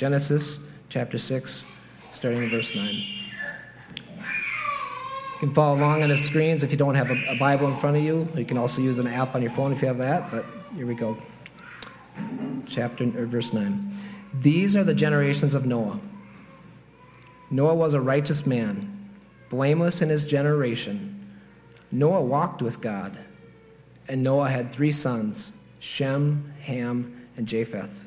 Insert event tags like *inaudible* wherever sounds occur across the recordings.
Genesis chapter 6, starting in verse 9. You can follow along on the screens if you don't have a, a Bible in front of you. You can also use an app on your phone if you have that, but here we go. Chapter or verse 9. These are the generations of Noah. Noah was a righteous man, blameless in his generation. Noah walked with God, and Noah had three sons Shem, Ham, and Japheth.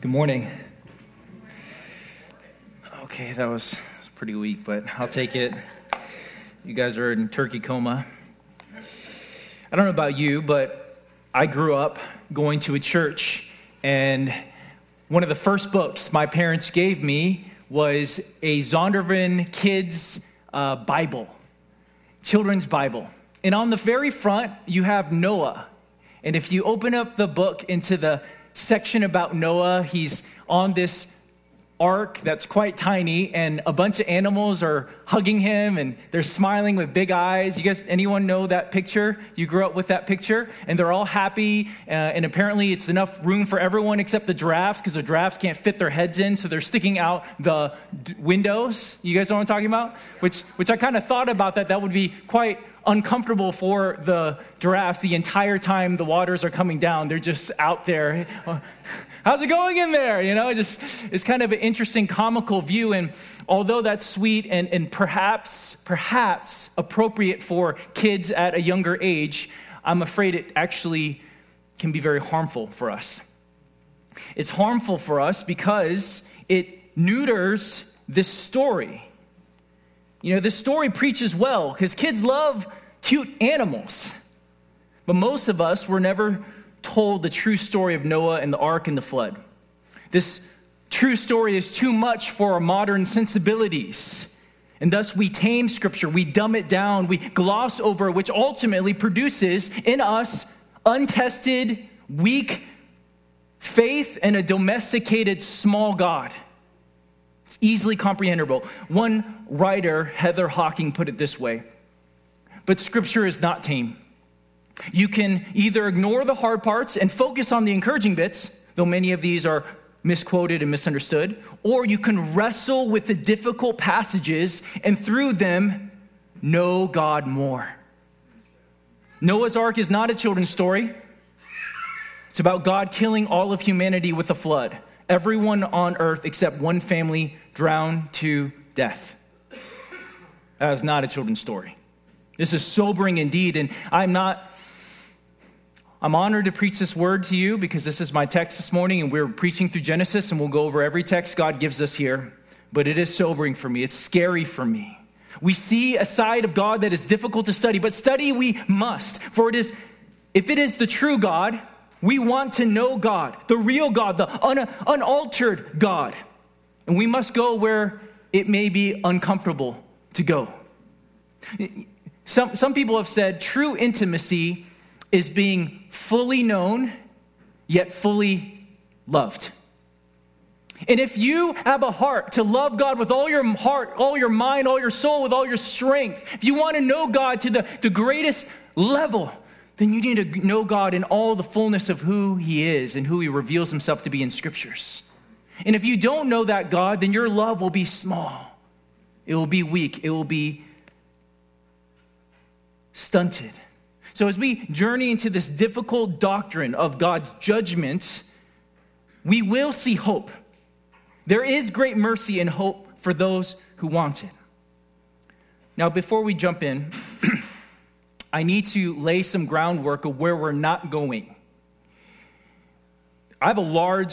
Good morning. Okay, that was pretty weak, but I'll take it. You guys are in turkey coma. I don't know about you, but I grew up going to a church, and one of the first books my parents gave me was a Zondervan Kids uh, Bible, children's Bible. And on the very front, you have Noah. And if you open up the book into the section about Noah. He's on this ark that's quite tiny and a bunch of animals are hugging him and they're smiling with big eyes. You guys anyone know that picture? You grew up with that picture? And they're all happy uh, and apparently it's enough room for everyone except the giraffes because the giraffes can't fit their heads in so they're sticking out the d- windows. You guys know what i'm talking about? Which which i kind of thought about that. That would be quite uncomfortable for the giraffes the entire time the waters are coming down. They're just out there. *laughs* How's it going in there? You know, it just it's kind of an interesting comical view. And although that's sweet and, and perhaps, perhaps appropriate for kids at a younger age, I'm afraid it actually can be very harmful for us. It's harmful for us because it neuters this story. You know, this story preaches well because kids love cute animals. But most of us were never told the true story of Noah and the ark and the flood. This true story is too much for our modern sensibilities. And thus we tame scripture, we dumb it down, we gloss over, which ultimately produces in us untested, weak faith and a domesticated small God. It's easily comprehensible. One writer, Heather Hocking, put it this way But scripture is not tame. You can either ignore the hard parts and focus on the encouraging bits, though many of these are misquoted and misunderstood, or you can wrestle with the difficult passages and through them know God more. Noah's Ark is not a children's story. It's about God killing all of humanity with a flood everyone on earth except one family drowned to death. That is not a children's story. This is sobering indeed, and I'm not. I'm honored to preach this word to you because this is my text this morning, and we're preaching through Genesis, and we'll go over every text God gives us here. But it is sobering for me, it's scary for me. We see a side of God that is difficult to study, but study we must. For it is, if it is the true God, we want to know God, the real God, the un- unaltered God. And we must go where it may be uncomfortable to go. Some, some people have said true intimacy is being fully known, yet fully loved. And if you have a heart to love God with all your heart, all your mind, all your soul, with all your strength, if you want to know God to the, the greatest level, then you need to know God in all the fullness of who He is and who He reveals Himself to be in scriptures. And if you don't know that God, then your love will be small, it will be weak, it will be stunted. So, as we journey into this difficult doctrine of God's judgment, we will see hope. There is great mercy and hope for those who want it. Now, before we jump in, *clears throat* I need to lay some groundwork of where we're not going. I have a large,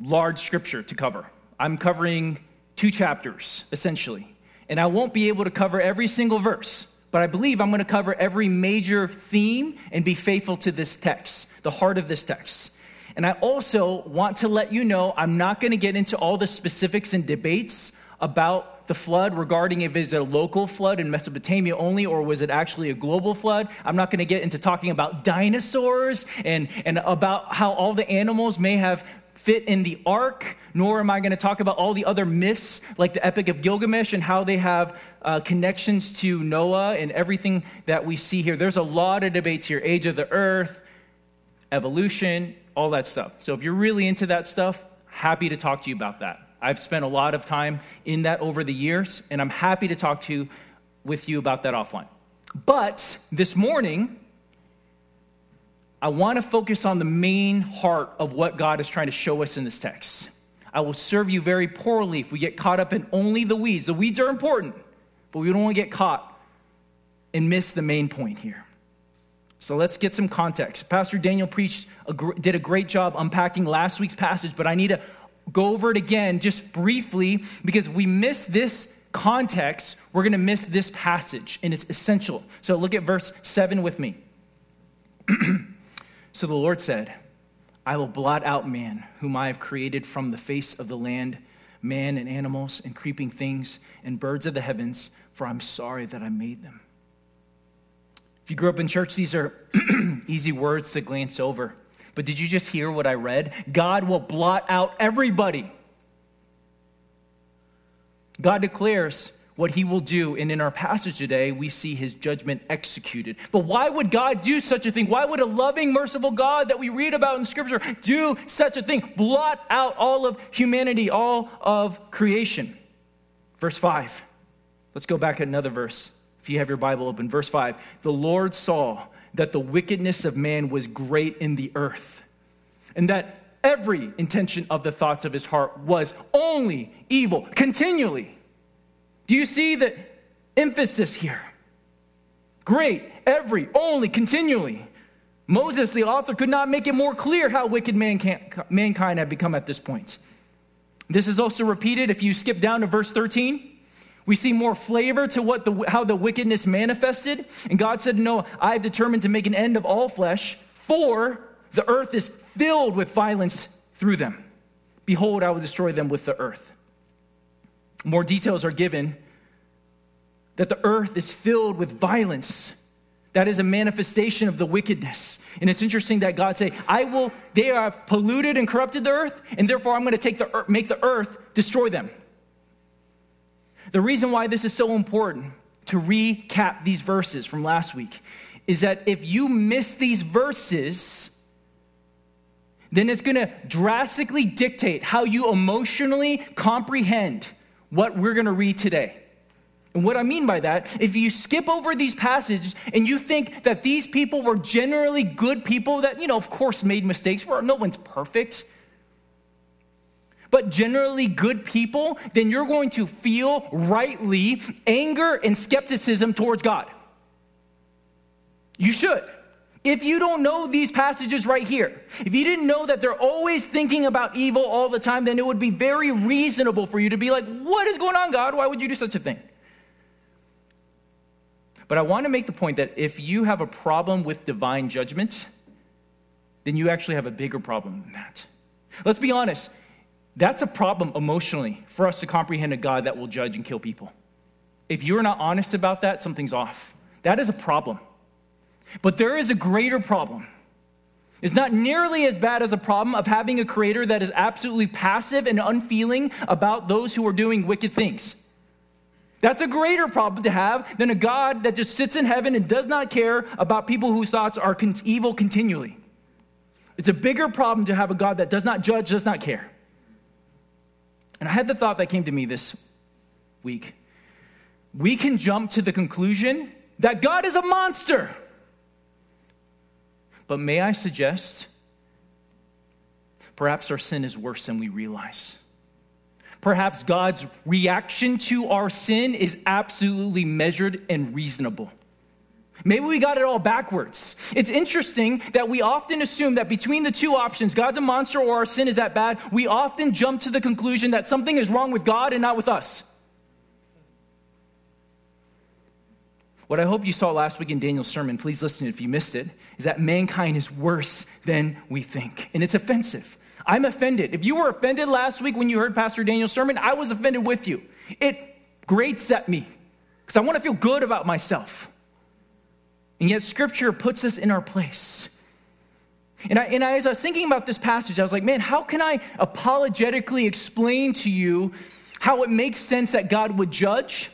large scripture to cover. I'm covering two chapters, essentially. And I won't be able to cover every single verse, but I believe I'm going to cover every major theme and be faithful to this text, the heart of this text. And I also want to let you know I'm not going to get into all the specifics and debates about the flood regarding if it's a local flood in Mesopotamia only or was it actually a global flood. I'm not going to get into talking about dinosaurs and, and about how all the animals may have fit in the ark, nor am I going to talk about all the other myths like the Epic of Gilgamesh and how they have uh, connections to Noah and everything that we see here. There's a lot of debates here age of the earth, evolution, all that stuff. So if you're really into that stuff, happy to talk to you about that. I've spent a lot of time in that over the years, and I'm happy to talk to you, with you about that offline. But this morning, I want to focus on the main heart of what God is trying to show us in this text. I will serve you very poorly if we get caught up in only the weeds. The weeds are important, but we don't want to get caught and miss the main point here. So let's get some context. Pastor Daniel preached, a, did a great job unpacking last week's passage, but I need to go over it again just briefly because if we miss this context, we're going to miss this passage, and it's essential. So look at verse 7 with me. *clears throat* so the Lord said, I will blot out man, whom I have created from the face of the land, man and animals and creeping things and birds of the heavens, for I'm sorry that I made them. If you grew up in church, these are *clears throat* easy words to glance over. But did you just hear what I read? God will blot out everybody. God declares what he will do. And in our passage today, we see his judgment executed. But why would God do such a thing? Why would a loving, merciful God that we read about in Scripture do such a thing? Blot out all of humanity, all of creation. Verse 5. Let's go back another verse. If you have your Bible open, verse 5. The Lord saw that the wickedness of man was great in the earth, and that every intention of the thoughts of his heart was only evil, continually. Do you see the emphasis here? Great, every, only, continually. Moses, the author, could not make it more clear how wicked mankind had become at this point. This is also repeated if you skip down to verse 13. We see more flavor to what the, how the wickedness manifested. And God said, Noah, I have determined to make an end of all flesh, for the earth is filled with violence through them. Behold, I will destroy them with the earth. More details are given that the earth is filled with violence. That is a manifestation of the wickedness. And it's interesting that God say, I will, they have polluted and corrupted the earth, and therefore I'm going to take the, earth, make the earth destroy them. The reason why this is so important to recap these verses from last week is that if you miss these verses, then it's going to drastically dictate how you emotionally comprehend what we're going to read today. And what I mean by that, if you skip over these passages and you think that these people were generally good people that, you know, of course made mistakes, no one's perfect, but generally good people, then you're going to feel rightly anger and skepticism towards God. You should. If you don't know these passages right here, if you didn't know that they're always thinking about evil all the time, then it would be very reasonable for you to be like, What is going on, God? Why would you do such a thing? But I want to make the point that if you have a problem with divine judgment, then you actually have a bigger problem than that. Let's be honest. That's a problem emotionally for us to comprehend a God that will judge and kill people. If you're not honest about that, something's off. That is a problem. But there is a greater problem. It's not nearly as bad as a problem of having a creator that is absolutely passive and unfeeling about those who are doing wicked things. That's a greater problem to have than a God that just sits in heaven and does not care about people whose thoughts are evil continually. It's a bigger problem to have a God that does not judge, does not care. And I had the thought that came to me this week. We can jump to the conclusion that God is a monster. But may I suggest, perhaps our sin is worse than we realize. Perhaps God's reaction to our sin is absolutely measured and reasonable. Maybe we got it all backwards. It's interesting that we often assume that between the two options, God's a monster or our sin is that bad, we often jump to the conclusion that something is wrong with God and not with us. What I hope you saw last week in Daniel's sermon, please listen if you missed it, is that mankind is worse than we think. And it's offensive. I'm offended. If you were offended last week when you heard Pastor Daniel's sermon, I was offended with you. It grates at me because I want to feel good about myself. And yet, Scripture puts us in our place. And, I, and I, as I was thinking about this passage, I was like, man, how can I apologetically explain to you how it makes sense that God would judge?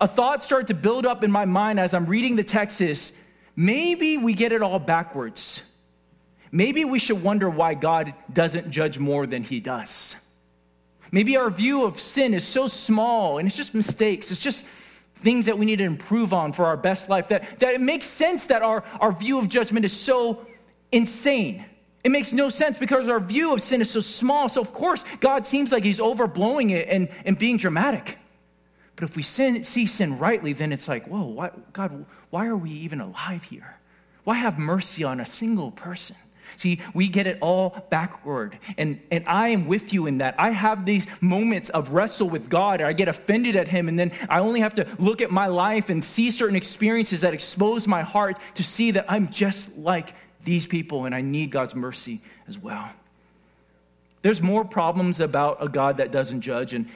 A thought started to build up in my mind as I'm reading the text is maybe we get it all backwards. Maybe we should wonder why God doesn't judge more than he does. Maybe our view of sin is so small and it's just mistakes. It's just things that we need to improve on for our best life that, that it makes sense that our, our view of judgment is so insane. It makes no sense because our view of sin is so small. So, of course, God seems like he's overblowing it and, and being dramatic. But if we sin, see sin rightly, then it's like, whoa, why, God, why are we even alive here? Why have mercy on a single person? See, we get it all backward. And, and I am with you in that. I have these moments of wrestle with God. I get offended at Him, and then I only have to look at my life and see certain experiences that expose my heart to see that I'm just like these people, and I need God's mercy as well. There's more problems about a God that doesn't judge. And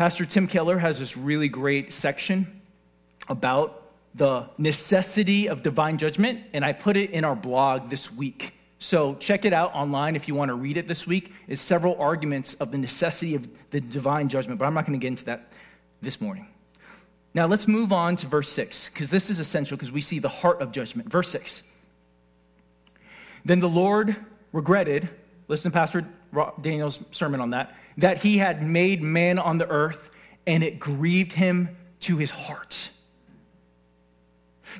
Pastor Tim Keller has this really great section about the necessity of divine judgment, and I put it in our blog this week. So check it out online if you want to read it this week. It's several arguments of the necessity of the divine judgment, but I'm not going to get into that this morning. Now let's move on to verse 6, because this is essential because we see the heart of judgment. Verse 6. Then the Lord regretted, listen Pastor Daniel's sermon on that, that he had made man on the earth and it grieved him to his heart.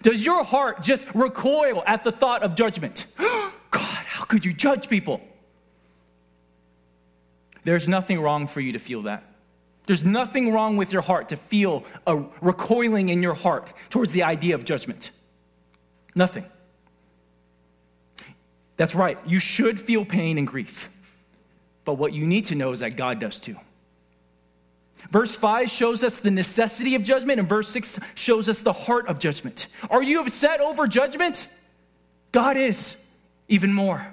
Does your heart just recoil at the thought of judgment? *gasps* God, how could you judge people? There's nothing wrong for you to feel that. There's nothing wrong with your heart to feel a recoiling in your heart towards the idea of judgment. Nothing. That's right, you should feel pain and grief. But what you need to know is that God does too. Verse 5 shows us the necessity of judgment, and verse 6 shows us the heart of judgment. Are you upset over judgment? God is even more.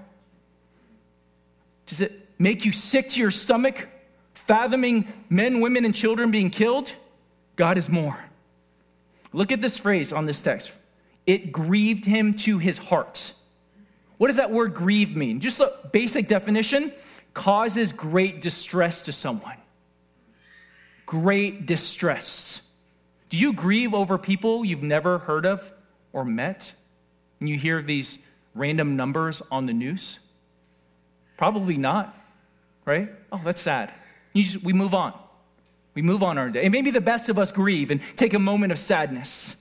Does it make you sick to your stomach, fathoming men, women, and children being killed? God is more. Look at this phrase on this text it grieved him to his heart. What does that word grieve mean? Just a basic definition causes great distress to someone. Great distress. Do you grieve over people you've never heard of or met? And you hear these random numbers on the news? Probably not, right? Oh, that's sad. Just, we move on. We move on our day. And maybe the best of us grieve and take a moment of sadness.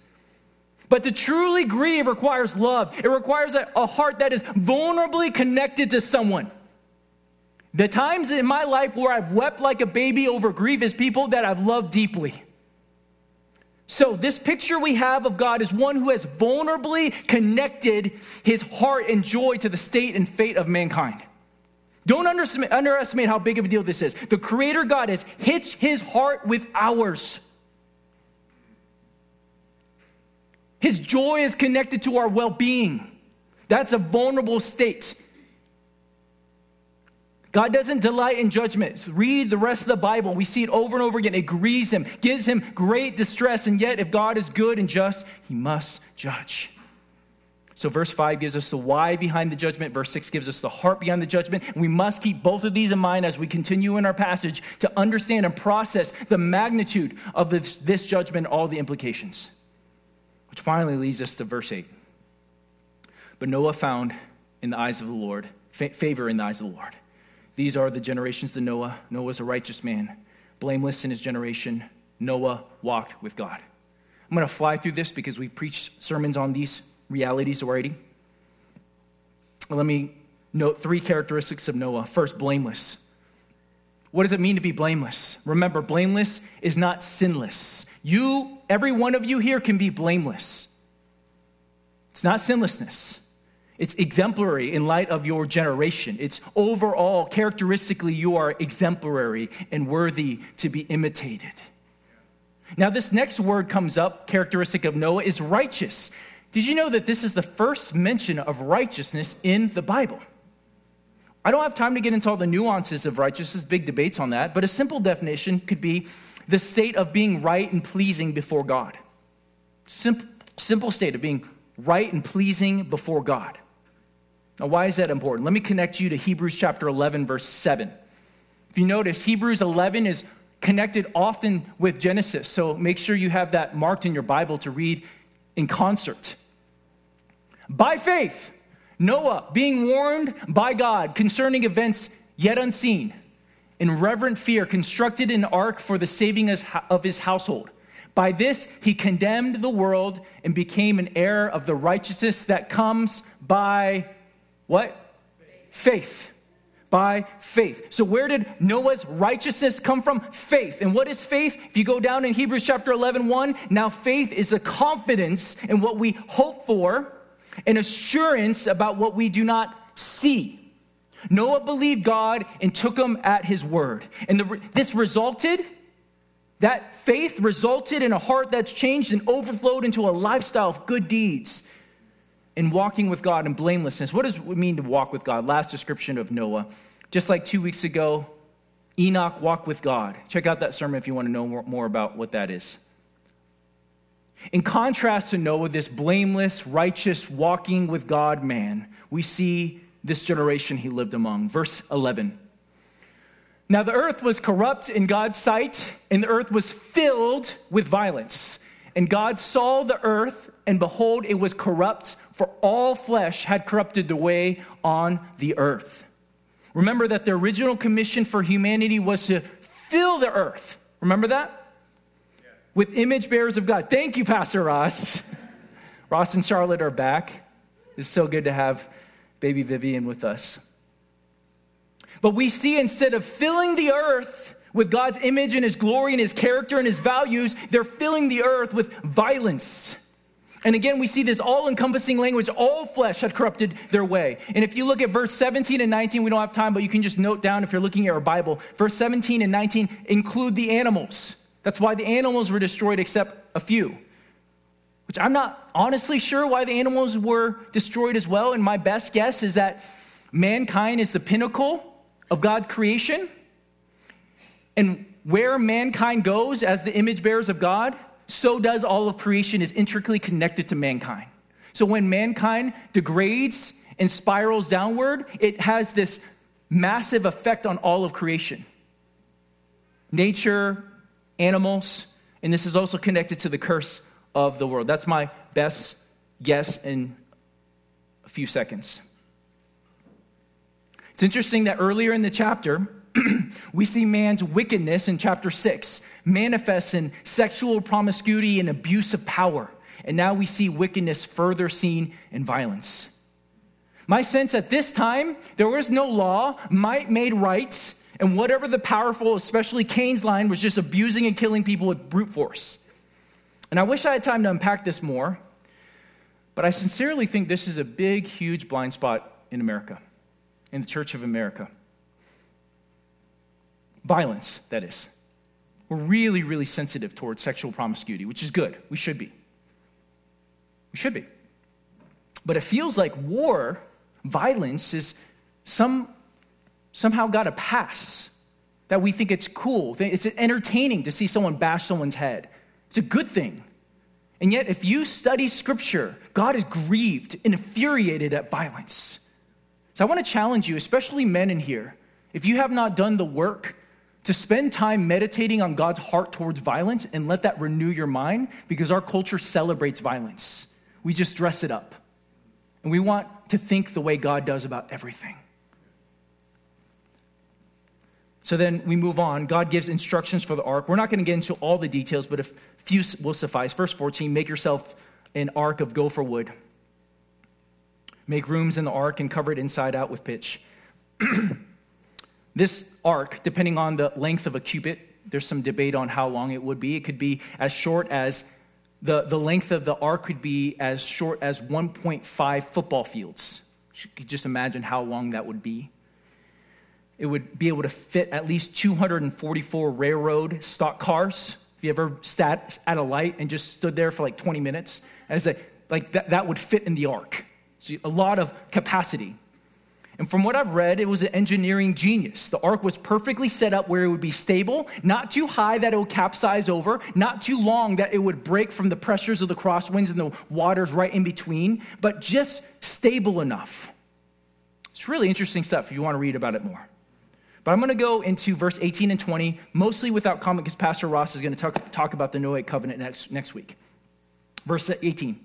But to truly grieve requires love. It requires a, a, heart that is vulnerably connected to someone. The times in my life where I've wept like a baby over grief is people that I've loved deeply. So, this picture we have of God is one who has vulnerably connected his heart and joy to the state and fate of mankind. Don't underestimate how big of a deal this is. The Creator God has hitched his heart with ours. His joy is connected to our well being. That's a vulnerable state. God doesn't delight in judgment. Read the rest of the Bible. We see it over and over again. It grieves him, gives him great distress. And yet, if God is good and just, he must judge. So, verse 5 gives us the why behind the judgment. Verse 6 gives us the heart behind the judgment. we must keep both of these in mind as we continue in our passage to understand and process the magnitude of this, this judgment, all the implications. Which finally leads us to verse 8. But Noah found in the eyes of the Lord favor in the eyes of the Lord. These are the generations of Noah. Noah was a righteous man, blameless in his generation. Noah walked with God. I'm going to fly through this because we've preached sermons on these realities already. Let me note three characteristics of Noah. First, blameless. What does it mean to be blameless? Remember, blameless is not sinless. You, every one of you here, can be blameless. It's not sinlessness. It's exemplary in light of your generation. It's overall, characteristically, you are exemplary and worthy to be imitated. Now, this next word comes up, characteristic of Noah, is righteous. Did you know that this is the first mention of righteousness in the Bible? I don't have time to get into all the nuances of righteousness, big debates on that, but a simple definition could be the state of being right and pleasing before God. Simple, simple state of being right and pleasing before God. Now, why is that important? Let me connect you to Hebrews chapter 11, verse 7. If you notice, Hebrews 11 is connected often with Genesis, so make sure you have that marked in your Bible to read in concert. By faith, Noah, being warned by God concerning events yet unseen, in reverent fear, constructed an ark for the saving of his household. By this, he condemned the world and became an heir of the righteousness that comes by what? Faith. By faith. So, where did Noah's righteousness come from? Faith. And what is faith? If you go down in Hebrews chapter 11, 1, now faith is a confidence in what we hope for, an assurance about what we do not see. Noah believed God and took him at his word. And the, this resulted, that faith resulted in a heart that's changed and overflowed into a lifestyle of good deeds in walking with God and blamelessness. What does it mean to walk with God? Last description of Noah. Just like two weeks ago, Enoch walked with God. Check out that sermon if you want to know more about what that is. In contrast to Noah, this blameless, righteous, walking with God man, we see this generation he lived among. Verse 11. Now the earth was corrupt in God's sight, and the earth was filled with violence. And God saw the earth, and behold, it was corrupt, for all flesh had corrupted the way on the earth. Remember that the original commission for humanity was to fill the earth. Remember that? Yeah. With image bearers of God. Thank you, Pastor Ross. *laughs* Ross and Charlotte are back. It's so good to have baby Vivian with us. But we see instead of filling the earth with God's image and his glory and his character and his values, they're filling the earth with violence. And again, we see this all encompassing language. All flesh had corrupted their way. And if you look at verse 17 and 19, we don't have time, but you can just note down if you're looking at our Bible. Verse 17 and 19 include the animals. That's why the animals were destroyed, except a few which I'm not honestly sure why the animals were destroyed as well. And my best guess is that mankind is the pinnacle of God's creation. And where mankind goes as the image bearers of God, so does all of creation is intricately connected to mankind. So when mankind degrades and spirals downward, it has this massive effect on all of creation. Nature, animals, and this is also connected to the curse of the world. That's my best guess in a few seconds. It's interesting that earlier in the chapter, *clears throat* we see man's wickedness in chapter 6 manifests in sexual promiscuity and abuse of power. And now we see wickedness further seen in violence. My sense at this time, there was no law, might made right, and whatever the powerful, especially Cain's line, was just abusing and killing people with brute force. And I wish I had time to unpack this more, but I sincerely think this is a big, huge blind spot in America, in the Church of America. Violence, that is. We're really, really sensitive towards sexual promiscuity, which is good. We should be. We should be. But it feels like war, violence, is some, somehow got a pass. That we think it's cool. It's entertaining to see someone bash someone's head. It's a good thing. And yet, if you study scripture, God is grieved and infuriated at violence. So I want to challenge you, especially men in here, if you have not done the work to spend time meditating on God's heart towards violence and let that renew your mind, because our culture celebrates violence. We just dress it up. And we want to think the way God does about everything. So then we move on. God gives instructions for the ark. We're not going to get into all the details, but a few will suffice. Verse 14 make yourself an ark of gopher wood. Make rooms in the ark and cover it inside out with pitch. *clears throat* this ark, depending on the length of a cubit, there's some debate on how long it would be. It could be as short as the, the length of the ark could be as short as 1.5 football fields. You could just imagine how long that would be. It would be able to fit at least 244 railroad stock cars. If you ever sat at a light and just stood there for like 20 minutes? And it's like, that, that would fit in the ark. So a lot of capacity. And from what I've read, it was an engineering genius. The ark was perfectly set up where it would be stable, not too high that it would capsize over, not too long that it would break from the pressures of the crosswinds and the waters right in between, but just stable enough. It's really interesting stuff if you want to read about it more. But I'm going to go into verse 18 and 20, mostly without comment, because Pastor Ross is going to talk, talk about the Noahic covenant next, next week. Verse 18.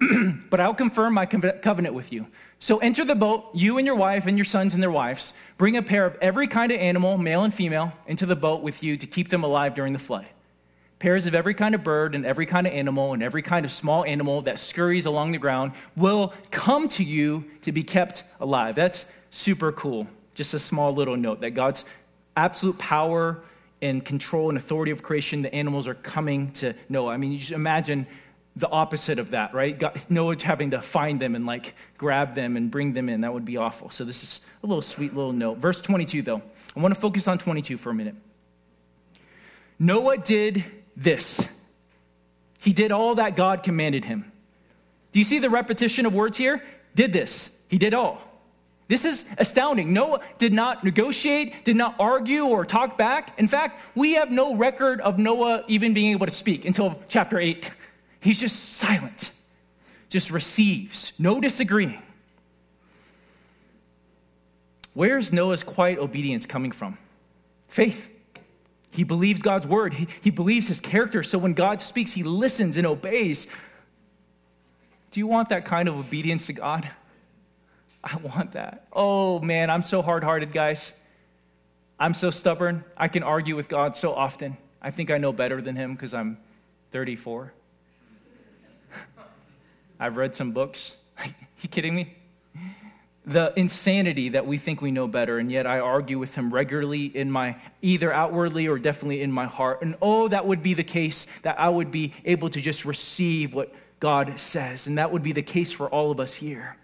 *clears throat* but I'll confirm my covenant with you. So enter the boat, you and your wife and your sons and their wives. Bring a pair of every kind of animal, male and female, into the boat with you to keep them alive during the flood. Pairs of every kind of bird and every kind of animal and every kind of small animal that scurries along the ground will come to you to be kept alive. That's super cool. Just a small little note that God's absolute power and control and authority of creation, the animals are coming to Noah. I mean, you just imagine the opposite of that, right? God, Noah having to find them and like grab them and bring them in. That would be awful. So this is a little sweet little note. Verse 22, though. I want to focus on 22 for a minute. Noah did this. He did all that God commanded him. Do you see the repetition of words here? Did this. He did all. This is astounding. Noah did not negotiate, did not argue or talk back. In fact, we have no record of Noah even being able to speak until chapter 8. He's just silent, just receives, no disagreeing. Where's Noah's quiet obedience coming from? Faith. He believes God's word, he, he believes his character. So when God speaks, he listens and obeys. Do you want that kind of obedience to God? I want that. Oh man, I'm so hard hearted, guys. I'm so stubborn. I can argue with God so often. I think I know better than him because I'm 34. I've read some books. *laughs* you kidding me? The insanity that we think we know better, and yet I argue with him regularly in my, either outwardly or definitely in my heart. And oh, that would be the case that I would be able to just receive what God says. And that would be the case for all of us here.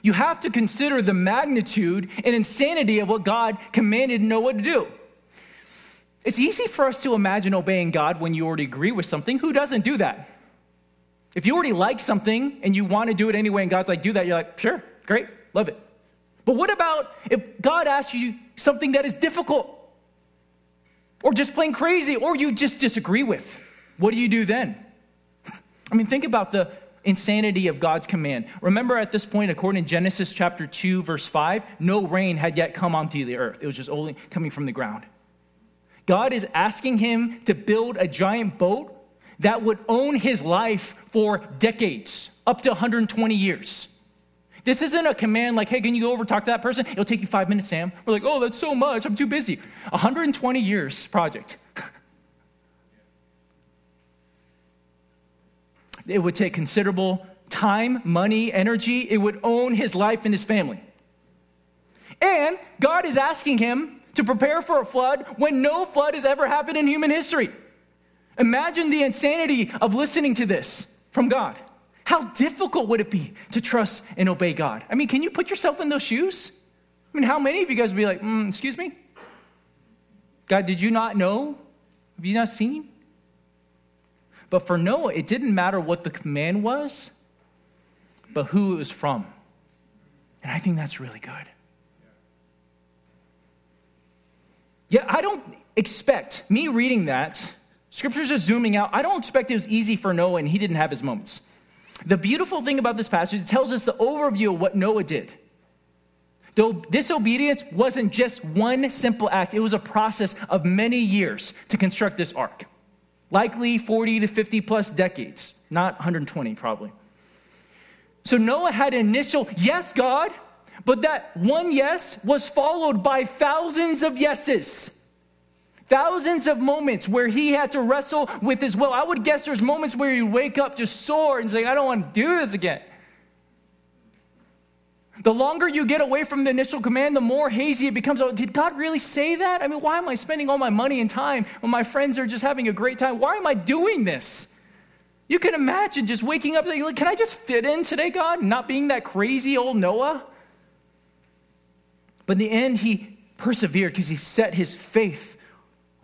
You have to consider the magnitude and insanity of what God commanded Noah to do. It's easy for us to imagine obeying God when you already agree with something. Who doesn't do that? If you already like something and you want to do it anyway, and God's like, do that, you're like, sure, great, love it. But what about if God asks you something that is difficult or just plain crazy or you just disagree with? What do you do then? *laughs* I mean, think about the insanity of God's command. Remember at this point, according to Genesis chapter 2, verse 5, no rain had yet come onto the earth, it was just only coming from the ground. God is asking him to build a giant boat that would own his life for decades, up to 120 years. This isn't a command like, hey, can you go over talk to that person? It'll take you five minutes, Sam. We're like, oh, that's so much. I'm too busy. 120 years project. *laughs* it would take considerable time, money, energy. It would own his life and his family. And God is asking him to prepare for a flood when no flood has ever happened in human history. Imagine the insanity of listening to this from God. How difficult would it be to trust and obey God? I mean, can you put yourself in those shoes? I mean, how many of you guys would be like, mm, excuse me? God, did you not know? Have you not seen? But for Noah, it didn't matter what the command was, but who it was from. And I think that's really good. Yeah, I don't expect me reading that Scripture's just zooming out. I don't expect it was easy for Noah and he didn't have his moments. The beautiful thing about this passage, it tells us the overview of what Noah did. Though disobedience wasn't just one simple act, it was a process of many years to construct this ark. Likely 40 to 50 plus decades, not 120 probably. So Noah had initial, yes, God, but that one yes was followed by thousands of yeses. Thousands of moments where he had to wrestle with his will. I would guess there's moments where you wake up just sore and say, I don't want to do this again. The longer you get away from the initial command, the more hazy it becomes. Oh, did God really say that? I mean, why am I spending all my money and time when my friends are just having a great time? Why am I doing this? You can imagine just waking up saying, Can I just fit in today, God? Not being that crazy old Noah. But in the end, he persevered because he set his faith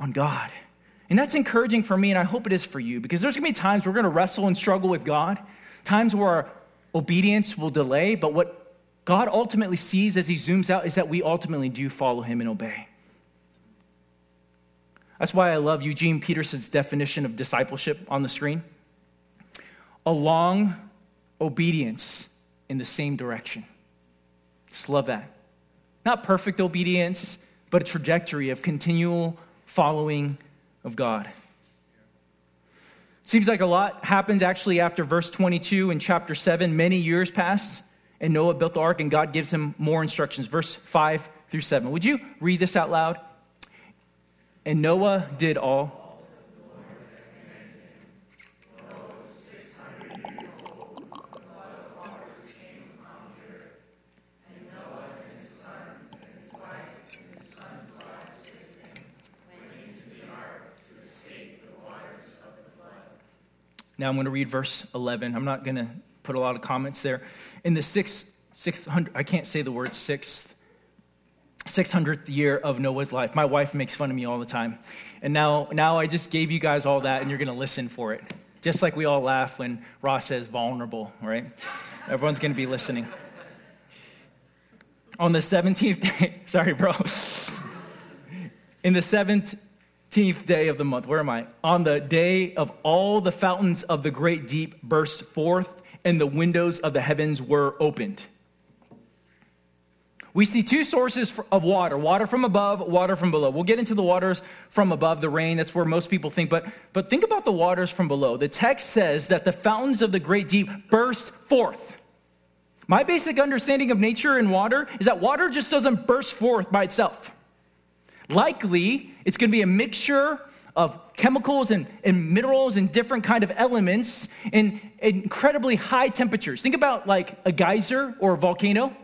on God. And that's encouraging for me, and I hope it is for you, because there's gonna be times we're gonna wrestle and struggle with God, times where our obedience will delay, but what God ultimately sees as He zooms out is that we ultimately do follow Him and obey. That's why I love Eugene Peterson's definition of discipleship on the screen a long obedience in the same direction. Just love that. Not perfect obedience, but a trajectory of continual following of God. Seems like a lot happens actually after verse 22 in chapter 7. Many years pass, and Noah built the ark, and God gives him more instructions. Verse 5 through 7. Would you read this out loud? And Noah did all Now I'm going to read verse 11. I'm not going to put a lot of comments there. In the sixth, 600, I can't say the word sixth, 600th year of Noah's life. My wife makes fun of me all the time. And now, now I just gave you guys all that, and you're going to listen for it. Just like we all laugh when Ross says vulnerable, right? Everyone's going to be listening. On the 17th day, *laughs* sorry, bro. In the seventh 15th day of the month. Where am I? On the day of all the fountains of the great deep burst forth, and the windows of the heavens were opened. We see two sources of water water from above, water from below. We'll get into the waters from above, the rain, that's where most people think, but, but think about the waters from below. The text says that the fountains of the great deep burst forth. My basic understanding of nature and water is that water just doesn't burst forth by itself. Likely, it's going to be a mixture of chemicals and, and minerals and different kind of elements in incredibly high temperatures. Think about like a geyser or a volcano.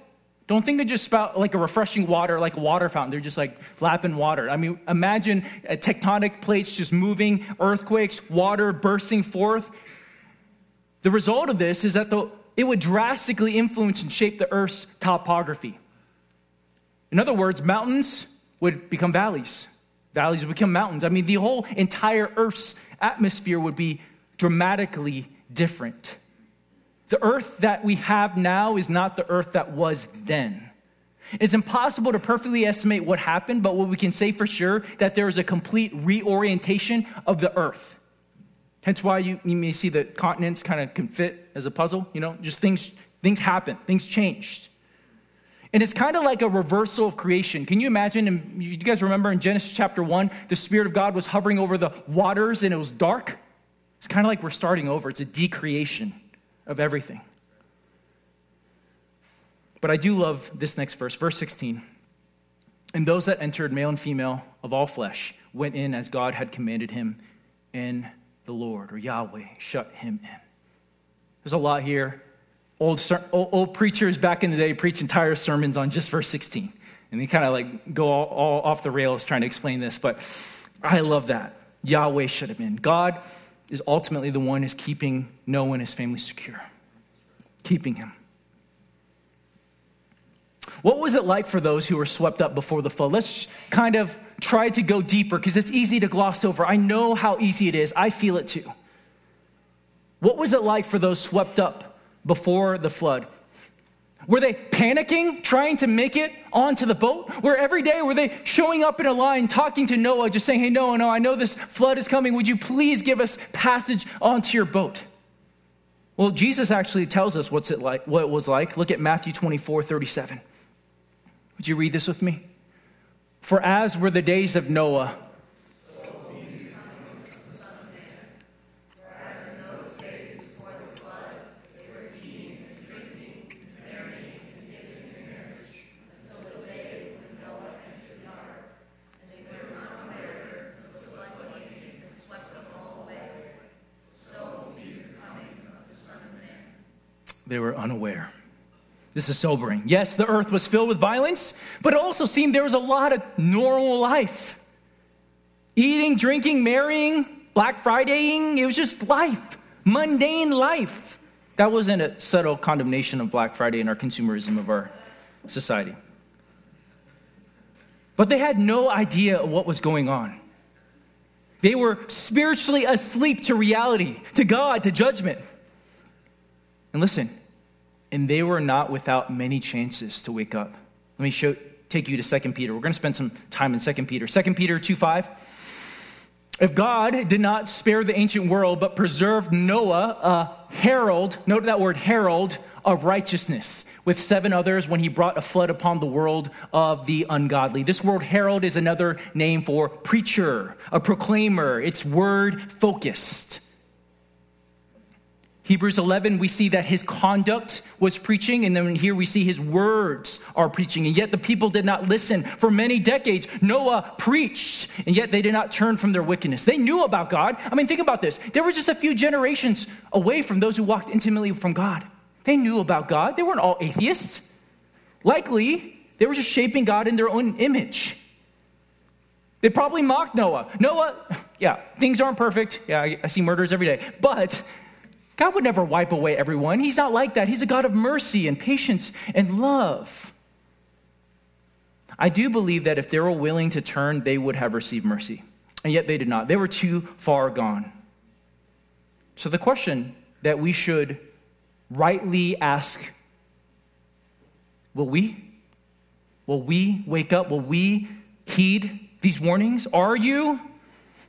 Don't think they just spout like a refreshing water, like a water fountain. They're just like lapping water. I mean, imagine tectonic plates just moving, earthquakes, water bursting forth. The result of this is that the, it would drastically influence and shape the Earth's topography. In other words, mountains would become valleys. Valleys would become mountains. I mean, the whole entire Earth's atmosphere would be dramatically different. The Earth that we have now is not the Earth that was then. It's impossible to perfectly estimate what happened, but what we can say for sure that there is a complete reorientation of the Earth. Hence why you, you may see the continents kind of can fit as a puzzle, you know, just things, things happen, things changed. And it's kind of like a reversal of creation. Can you imagine? You guys remember in Genesis chapter 1, the Spirit of God was hovering over the waters and it was dark? It's kind of like we're starting over. It's a decreation of everything. But I do love this next verse, verse 16. And those that entered, male and female of all flesh, went in as God had commanded him, and the Lord, or Yahweh, shut him in. There's a lot here. Old, old, preachers back in the day preach entire sermons on just verse 16. And they kind of like go all, all off the rails trying to explain this. But I love that. Yahweh should have been. God is ultimately the one who's keeping Noah and his family secure, keeping him. What was it like for those who were swept up before the flood? Let's kind of try to go deeper because it's easy to gloss over. I know how easy it is, I feel it too. What was it like for those swept up before the flood? Were they panicking, trying to make it onto the boat? Where every day were they showing up in a line, talking to Noah, just saying, Hey, Noah, no, I know this flood is coming. Would you please give us passage onto your boat? Well, Jesus actually tells us what's it like, what it was like. Look at Matthew 24, 37. Would you read this with me? For as were the days of Noah, they were unaware. This is sobering. Yes, the earth was filled with violence, but it also seemed there was a lot of normal life. Eating, drinking, marrying, Black Fridaying, it was just life, mundane life. That wasn't a subtle condemnation of Black Friday and our consumerism of our society. But they had no idea what was going on. They were spiritually asleep to reality, to God, to judgment. And listen, and they were not without many chances to wake up. Let me show, take you to 2 Peter. We're going to spend some time in 2 Peter. 2 Peter 2 5. If God did not spare the ancient world, but preserved Noah, a herald, note that word herald, of righteousness with seven others when he brought a flood upon the world of the ungodly. This word herald is another name for preacher, a proclaimer. It's word focused. Hebrews 11, we see that his conduct was preaching, and then here we see his words are preaching. And yet the people did not listen for many decades. Noah preached, and yet they did not turn from their wickedness. They knew about God. I mean, think about this. There were just a few generations away from those who walked intimately from God. They knew about God. They weren't all atheists. Likely, they were just shaping God in their own image. They probably mocked Noah. Noah, *laughs* yeah, things aren't perfect. Yeah, I see murders every day. But God would never wipe away everyone. He's not like that. He's a God of mercy and patience and love. I do believe that if they were willing to turn, they would have received mercy. And yet they did not. They were too far gone. So the question that we should rightly ask Will we? Will we wake up? Will we heed these warnings? Are you?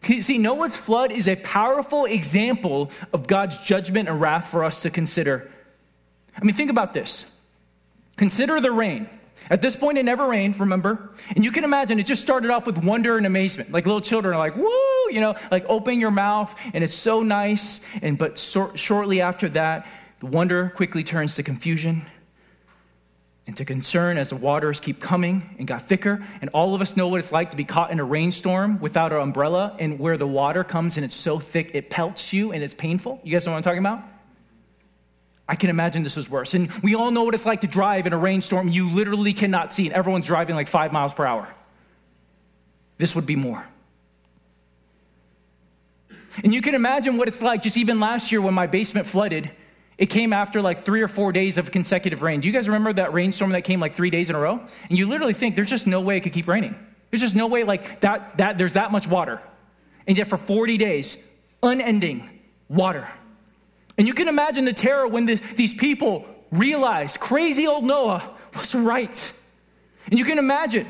See, Noah's flood is a powerful example of God's judgment and wrath for us to consider. I mean, think about this. Consider the rain. At this point, it never rained, remember? And you can imagine it just started off with wonder and amazement. Like little children are like, woo, you know, like open your mouth, and it's so nice. And but so, shortly after that, the wonder quickly turns to confusion and to concern as the waters keep coming and got thicker. And all of us know what it's like to be caught in a rainstorm without an umbrella and where the water comes and it's so thick it pelts you and it's painful. You guys know what I'm talking about? I can imagine this was worse. And we all know what it's like to drive in a rainstorm. You literally cannot see, and everyone's driving like five miles per hour. This would be more. And you can imagine what it's like just even last year when my basement flooded it came after like three or four days of consecutive rain. Do you guys remember that rainstorm that came like three days in a row? And you literally think there's just no way it could keep raining. There's just no way like that, that there's that much water. And yet for 40 days, unending water. And you can imagine the terror when the, these people realized crazy old Noah was right. And you can imagine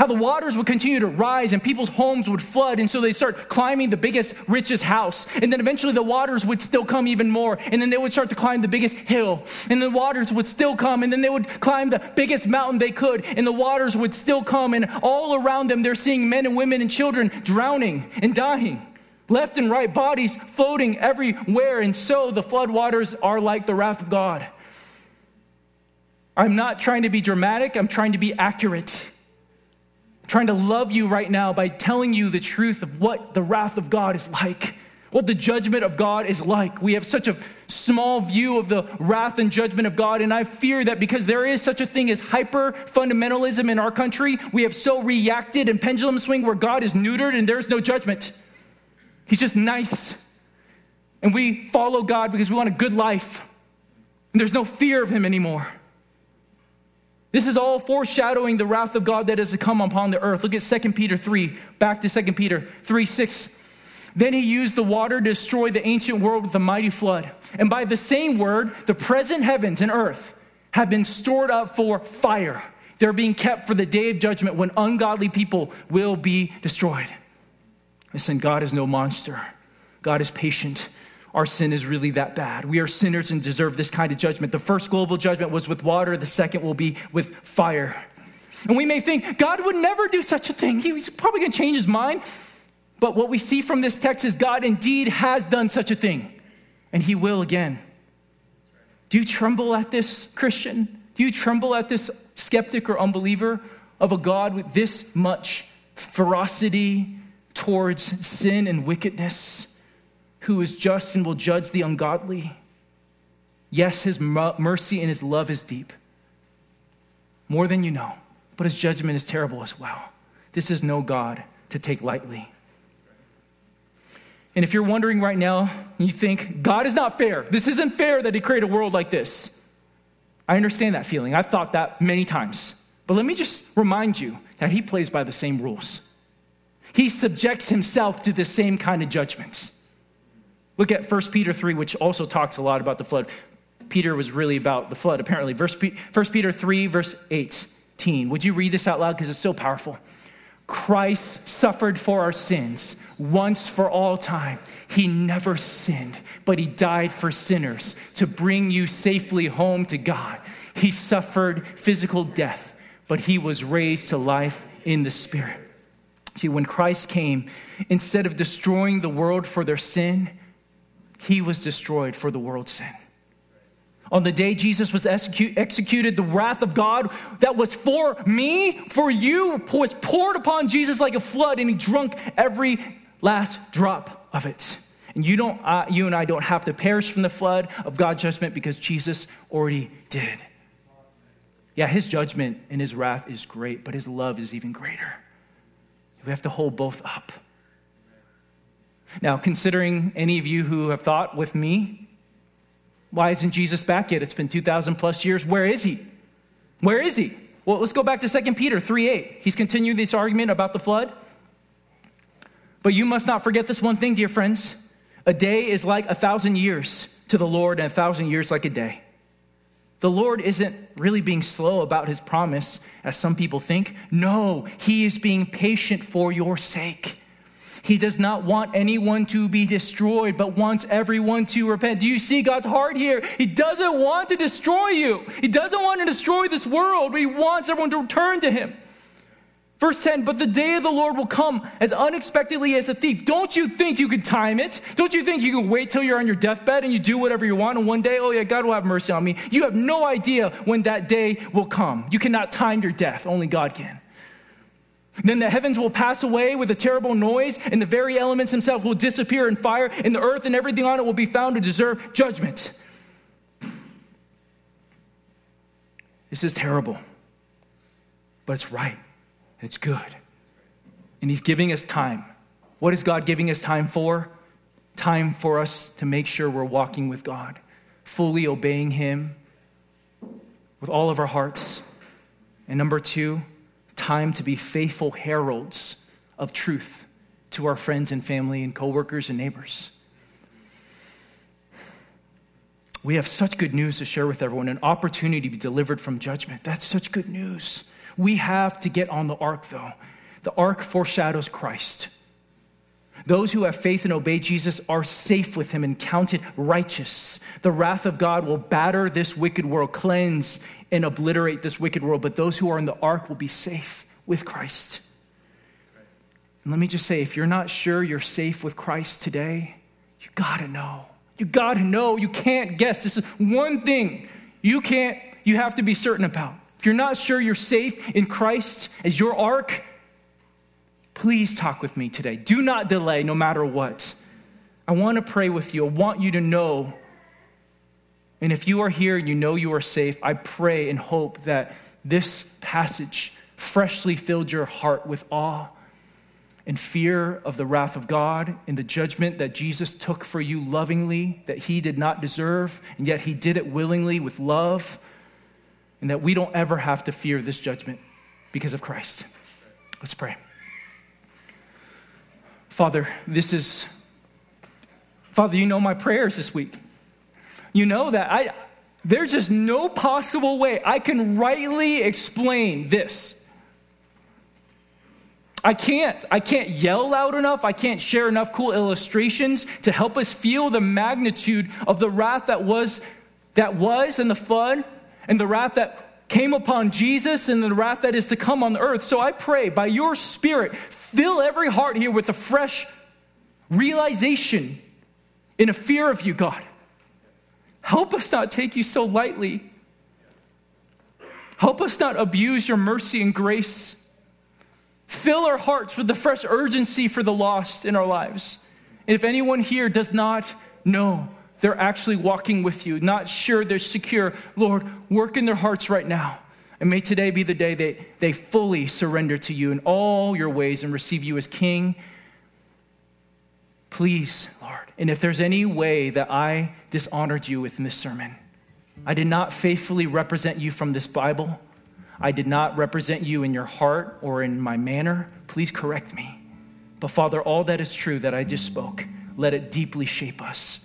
how the waters would continue to rise and people's homes would flood. And so they start climbing the biggest, richest house. And then eventually the waters would still come even more. And then they would start to climb the biggest hill. And the waters would still come. And then they would climb the biggest mountain they could. And the waters would still come. And all around them, they're seeing men and women and children drowning and dying. Left and right, bodies floating everywhere. And so the flood waters are like the wrath of God. I'm not trying to be dramatic, I'm trying to be accurate trying to love you right now by telling you the truth of what the wrath of God is like, what the judgment of God is like. We have such a small view of the wrath and judgment of God, and I fear that because there is such a thing as hyper fundamentalism in our country, we have so reacted and pendulum swing where God is neutered and there's no judgment. He's just nice. And we follow God because we want a good life. And there's no fear of Him anymore. This is all foreshadowing the wrath of God that is to come upon the earth. Look at 2 Peter 3, back to 2 Peter 3 6. Then he used the water to destroy the ancient world with a mighty flood. And by the same word, the present heavens and earth have been stored up for fire. They're being kept for the day of judgment when ungodly people will be destroyed. Listen, God is no monster, God is patient our sin is really that bad. We are sinners and deserve this kind of judgment. The first global judgment was with water, the second will be with fire. And we may think God would never do such a thing. He's probably going to change his mind. But what we see from this text is God indeed has done such a thing, and he will again. Do you tremble at this, Christian? Do you tremble at this skeptic or unbeliever of a God with this much ferocity towards sin and wickedness? Who is just and will judge the ungodly. Yes, his mercy and his love is deep, more than you know, but his judgment is terrible as well. This is no God to take lightly. And if you're wondering right now, you think, God is not fair. This isn't fair that he created a world like this. I understand that feeling. I've thought that many times. But let me just remind you that he plays by the same rules. He subjects himself to the same kind of judgments. Look at 1 Peter 3, which also talks a lot about the flood. Peter was really about the flood, apparently. Verse, 1 Peter 3, verse 18. Would you read this out loud? Because it's so powerful. Christ suffered for our sins once for all time. He never sinned, but he died for sinners to bring you safely home to God. He suffered physical death, but he was raised to life in the Spirit. See, when Christ came, instead of destroying the world for their sin, he was destroyed for the world's sin. On the day Jesus was execute, executed, the wrath of God that was for me, for you, was poured upon Jesus like a flood, and he drunk every last drop of it. And you, don't, uh, you and I don't have to perish from the flood of God's judgment because Jesus already did. Yeah, his judgment and his wrath is great, but his love is even greater. We have to hold both up. Now, considering any of you who have thought with me, why isn't Jesus back yet? It's been 2,000 plus years. Where is he? Where is he? Well, let's go back to 2 Peter 3 8. He's continuing this argument about the flood. But you must not forget this one thing, dear friends. A day is like a thousand years to the Lord, and a thousand years like a day. The Lord isn't really being slow about his promise, as some people think. No, he is being patient for your sake. He does not want anyone to be destroyed, but wants everyone to repent. Do you see God's heart here? He doesn't want to destroy you. He doesn't want to destroy this world, He wants everyone to return to Him. Verse 10, but the day of the Lord will come as unexpectedly as a thief. Don't you think you can time it? Don't you think you can wait till you're on your deathbed and you do whatever you want and one day, oh yeah, God will have mercy on me? You have no idea when that day will come. You cannot time your death, only God can. Then the heavens will pass away with a terrible noise, and the very elements themselves will disappear in fire, and the earth and everything on it will be found to deserve judgment. This is terrible, but it's right. and It's good. And He's giving us time. What is God giving us time for? Time for us to make sure we're walking with God, fully obeying Him with all of our hearts. And number two, time to be faithful heralds of truth to our friends and family and coworkers and neighbors. We have such good news to share with everyone, an opportunity to be delivered from judgment. That's such good news. We have to get on the ark, though. The ark foreshadows Christ. Those who have faith and obey Jesus are safe with him and counted righteous. The wrath of God will batter this wicked world, cleanse and obliterate this wicked world, but those who are in the ark will be safe with Christ. And let me just say if you're not sure you're safe with Christ today, you gotta know. You gotta know. You can't guess. This is one thing you can't, you have to be certain about. If you're not sure you're safe in Christ as your ark, please talk with me today. Do not delay no matter what. I want to pray with you. I want you to know. And if you are here and you know you are safe, I pray and hope that this passage freshly filled your heart with awe and fear of the wrath of God and the judgment that Jesus took for you lovingly, that he did not deserve, and yet he did it willingly with love and that we don't ever have to fear this judgment because of Christ. Let's pray. Father, this is, Father, you know my prayers this week. You know that I, there's just no possible way I can rightly explain this. I can't. I can't yell loud enough. I can't share enough cool illustrations to help us feel the magnitude of the wrath that was that was in the flood and the wrath that came upon Jesus and the wrath that is to come on the earth. So I pray by your Spirit, fill every heart here with a fresh realization in a fear of you, God. Help us not take you so lightly. Help us not abuse your mercy and grace. Fill our hearts with the fresh urgency for the lost in our lives. And if anyone here does not know they're actually walking with you, not sure they're secure. Lord, work in their hearts right now. And may today be the day that they fully surrender to you in all your ways and receive you as King. Please, Lord. And if there's any way that I dishonored you within this sermon, I did not faithfully represent you from this Bible, I did not represent you in your heart or in my manner, please correct me. But Father, all that is true that I just spoke, let it deeply shape us.